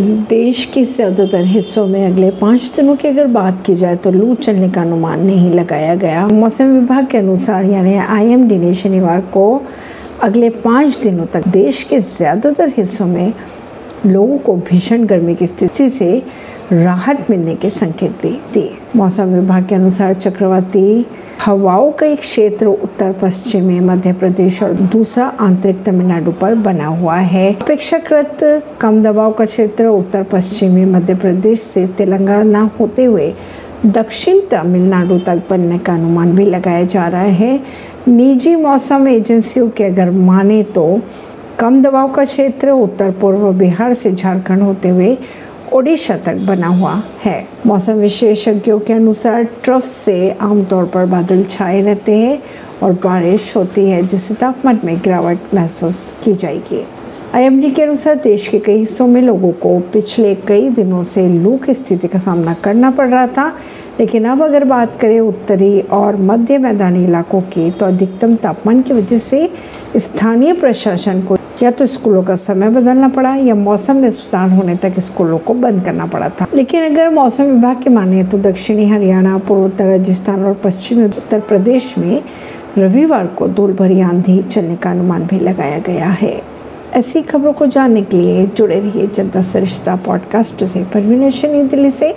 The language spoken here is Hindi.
देश के ज़्यादातर हिस्सों में अगले पाँच दिनों की अगर बात की जाए तो लू चलने का अनुमान नहीं लगाया गया। मौसम विभाग के अनुसार यानी आईएमडी ने शनिवार को अगले पाँच दिनों तक देश के ज़्यादातर हिस्सों में लोगों को भीषण गर्मी की स्थिति से राहत मिलने के संकेत भी दिए। मौसम विभाग के अनुसार चक्रवाती हवाओं का एक क्षेत्र उत्तर पश्चिमी मध्य प्रदेश और दूसरा आंतरिक तमिलनाडु पर बना हुआ है। अपेक्षाकृत कम दबाव का क्षेत्र उत्तर पश्चिमी मध्य प्रदेश से तेलंगाना होते हुए दक्षिण तमिलनाडु तक बनने का अनुमान भी लगाया जा रहा है। निजी मौसम एजेंसियों के अगर माने तो कम दबाव का क्षेत्र उत्तर पूर्व बिहार से झारखंड होते हुए ओडिशा तक बना हुआ है। मौसम विशेषज्ञों के अनुसार ट्रफ से आमतौर पर बादल छाए रहते हैं और बारिश होती है, जिससे तापमान में गिरावट महसूस की जाएगी। आईएमडी के अनुसार देश के कई हिस्सों में लोगों को पिछले कई दिनों से लू की स्थिति का सामना करना पड़ रहा था। लेकिन अब अगर बात करें उत्तरी और मध्य मैदानी इलाकों की तो अधिकतम तापमान की वजह से स्थानीय प्रशासन को या तो स्कूलों का समय बदलना पड़ा या मौसम में सुधार होने तक स्कूलों को बंद करना पड़ा था। लेकिन अगर मौसम विभाग की माने तो दक्षिणी हरियाणा, पूर्वोत्तर राजस्थान और पश्चिमी उत्तर प्रदेश में रविवार को धूल भरी आंधी चलने का अनुमान भी लगाया गया है। ऐसी खबरों को जानने के लिए जुड़े रहिए जनता सरिश्ता पॉडकास्ट से। परवीन दिल्ली से।